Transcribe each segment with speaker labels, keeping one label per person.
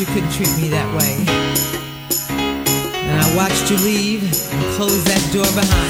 Speaker 1: you
Speaker 2: couldn't treat me that way. And I watched you leave and close that door behind.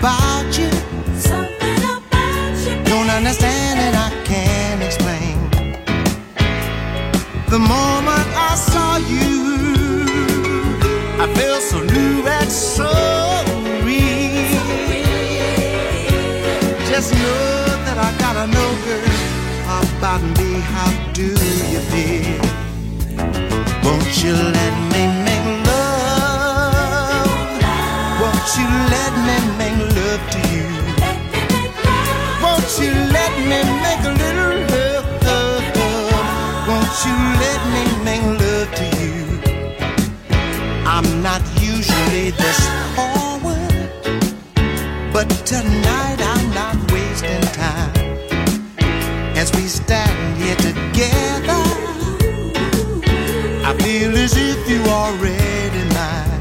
Speaker 3: about you. this forward. But tonight I'm not wasting time. As we stand here together, I feel as if you already mine.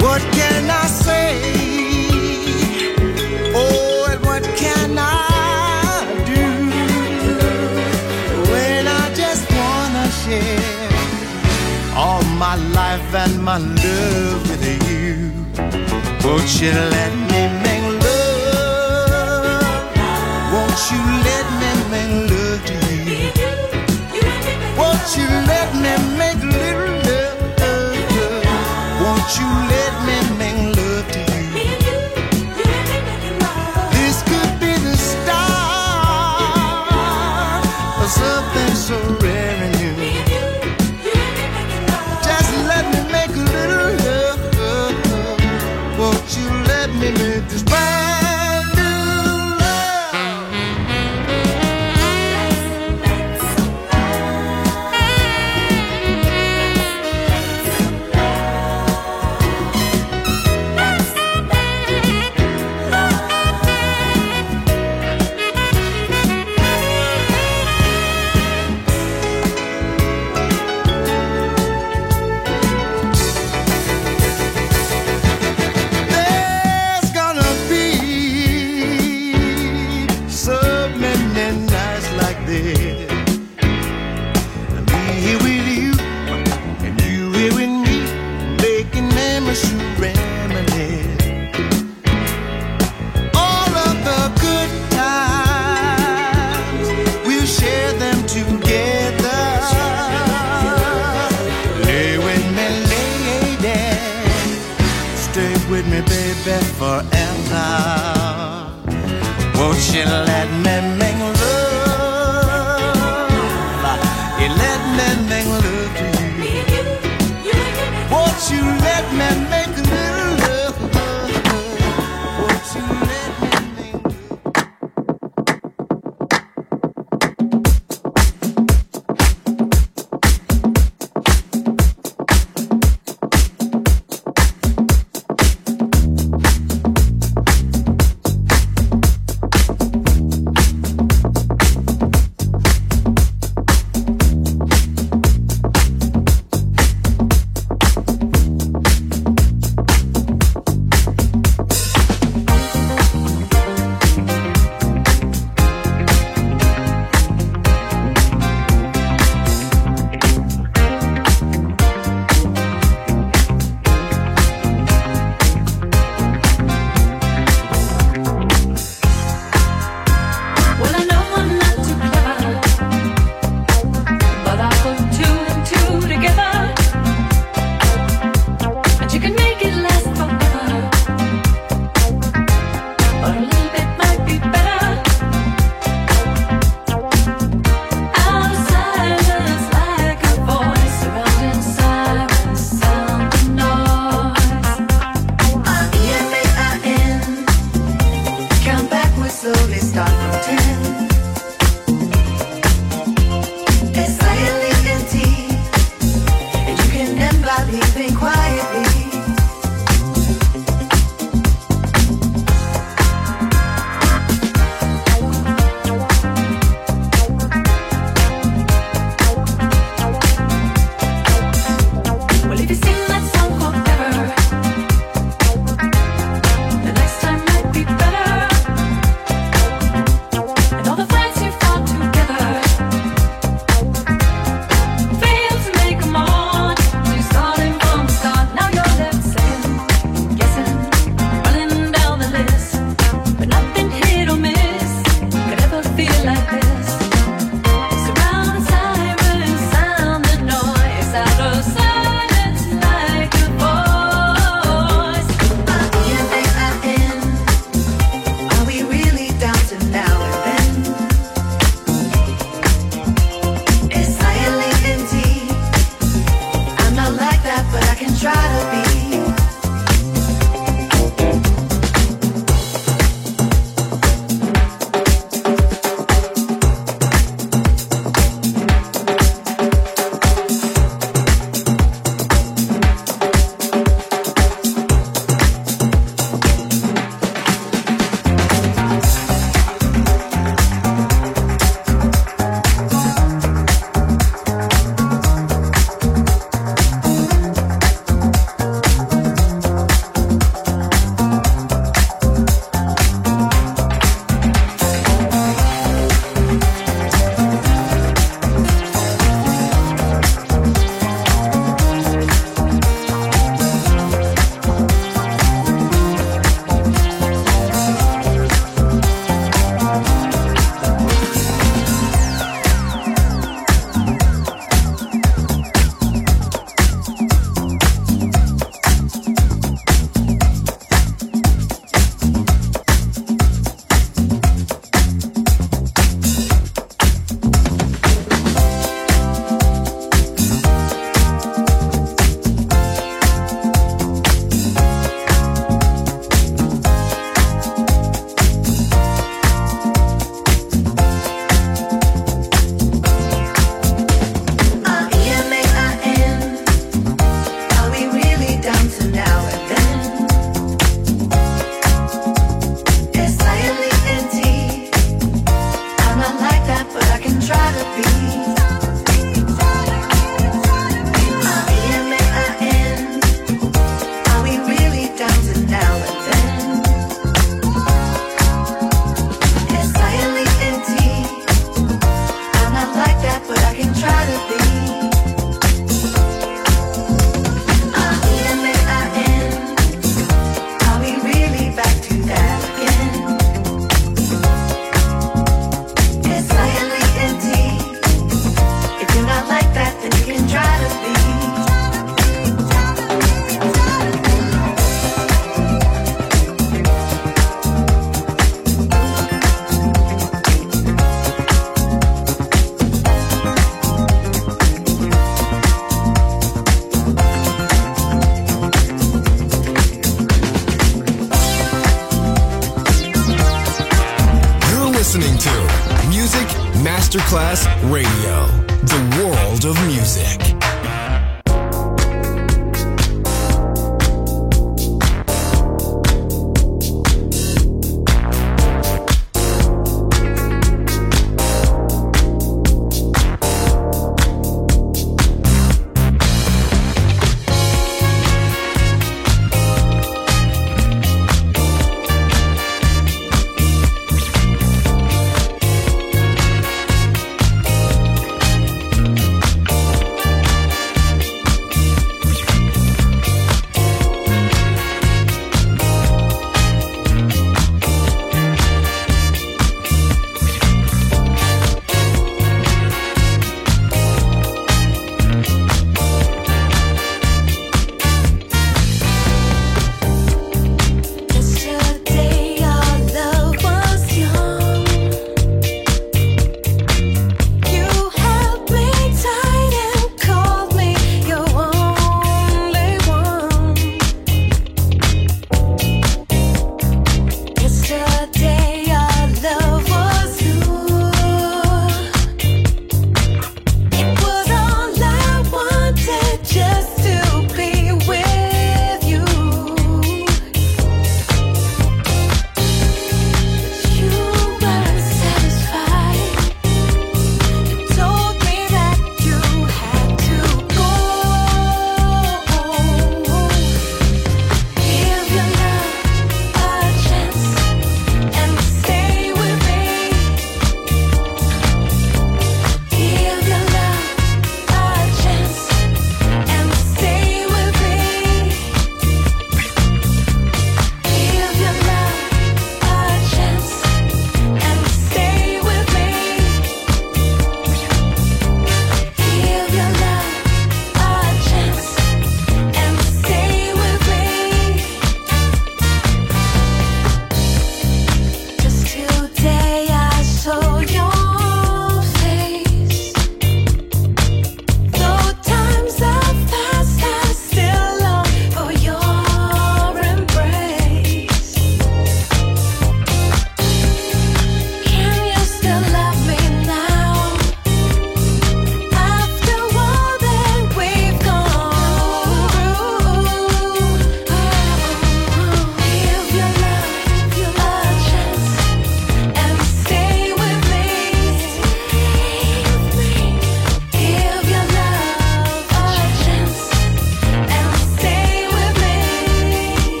Speaker 3: What can I say? Oh, and what can I? do when I just wanna share all my life and my love with you. Won't you let me?